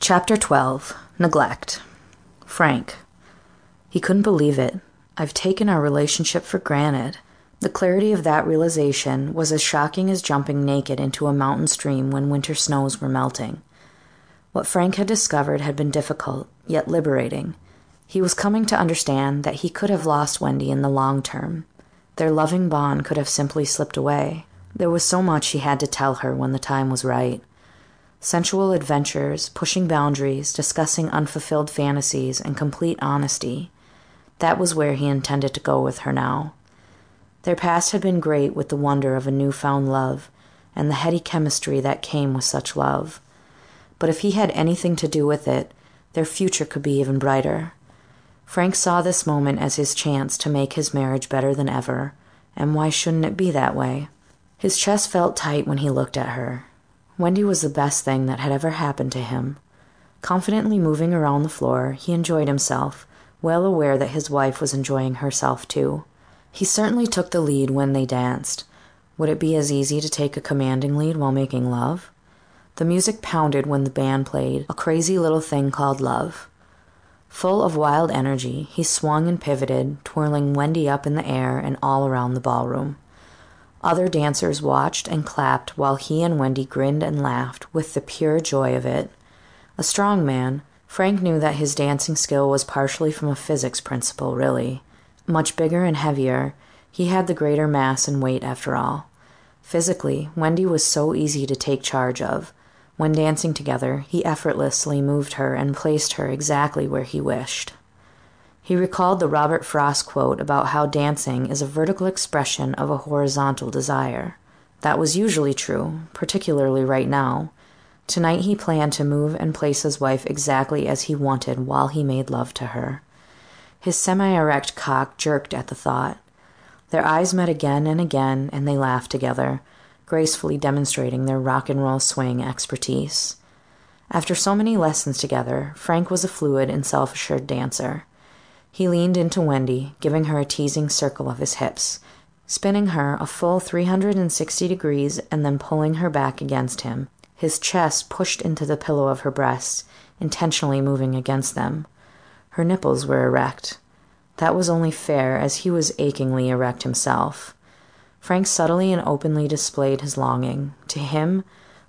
Chapter 12 Neglect. Frank. He couldn't believe it. I've taken our relationship for granted. The clarity of that realization was as shocking as jumping naked into a mountain stream when winter snows were melting. What Frank had discovered had been difficult, yet liberating. He was coming to understand that he could have lost Wendy in the long term. Their loving bond could have simply slipped away. There was so much he had to tell her when the time was right. Sensual adventures, pushing boundaries, discussing unfulfilled fantasies, and complete honesty. That was where he intended to go with her now. Their past had been great with the wonder of a newfound love, and the heady chemistry that came with such love. But if he had anything to do with it, their future could be even brighter. Frank saw this moment as his chance to make his marriage better than ever, and why shouldn't it be that way? His chest felt tight when he looked at her. Wendy was the best thing that had ever happened to him. Confidently moving around the floor, he enjoyed himself, well aware that his wife was enjoying herself too. He certainly took the lead when they danced. Would it be as easy to take a commanding lead while making love? The music pounded when the band played a crazy little thing called love. Full of wild energy, he swung and pivoted, twirling Wendy up in the air and all around the ballroom. Other dancers watched and clapped while he and Wendy grinned and laughed with the pure joy of it. A strong man, Frank knew that his dancing skill was partially from a physics principle, really. Much bigger and heavier, he had the greater mass and weight after all. Physically, Wendy was so easy to take charge of. When dancing together, he effortlessly moved her and placed her exactly where he wished. He recalled the Robert Frost quote about how dancing is a vertical expression of a horizontal desire. That was usually true, particularly right now. Tonight he planned to move and place his wife exactly as he wanted while he made love to her. His semi erect cock jerked at the thought. Their eyes met again and again, and they laughed together, gracefully demonstrating their rock and roll swing expertise. After so many lessons together, Frank was a fluid and self assured dancer. He leaned into Wendy, giving her a teasing circle of his hips, spinning her a full 360 degrees and then pulling her back against him, his chest pushed into the pillow of her breasts, intentionally moving against them. Her nipples were erect. That was only fair, as he was achingly erect himself. Frank subtly and openly displayed his longing. To him,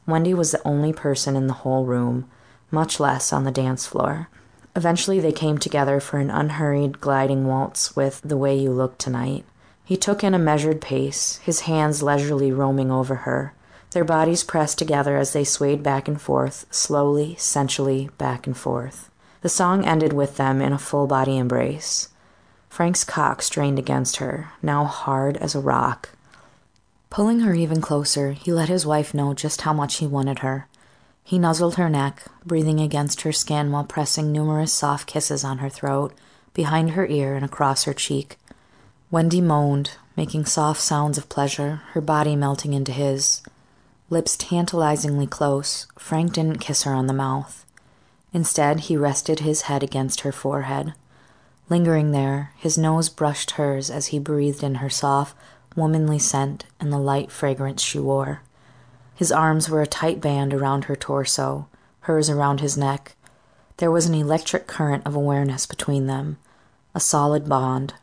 Wendy was the only person in the whole room, much less on the dance floor. Eventually they came together for an unhurried, gliding waltz with The Way You Look Tonight. He took in a measured pace, his hands leisurely roaming over her, their bodies pressed together as they swayed back and forth, slowly, sensually, back and forth. The song ended with them in a full body embrace. Frank's cock strained against her, now hard as a rock. Pulling her even closer, he let his wife know just how much he wanted her. He nuzzled her neck, breathing against her skin while pressing numerous soft kisses on her throat, behind her ear, and across her cheek. Wendy moaned, making soft sounds of pleasure, her body melting into his. Lips tantalizingly close, Frank didn't kiss her on the mouth. Instead, he rested his head against her forehead. Lingering there, his nose brushed hers as he breathed in her soft, womanly scent and the light fragrance she wore. His arms were a tight band around her torso, hers around his neck. There was an electric current of awareness between them, a solid bond.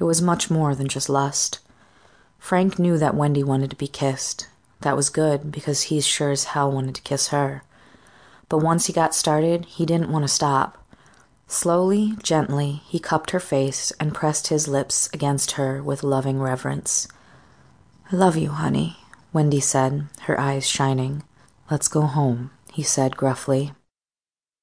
It was much more than just lust. Frank knew that Wendy wanted to be kissed. That was good, because he sure as hell wanted to kiss her. But once he got started, he didn't want to stop. Slowly, gently, he cupped her face and pressed his lips against her with loving reverence. I love you, honey, Wendy said, her eyes shining. Let's go home, he said gruffly.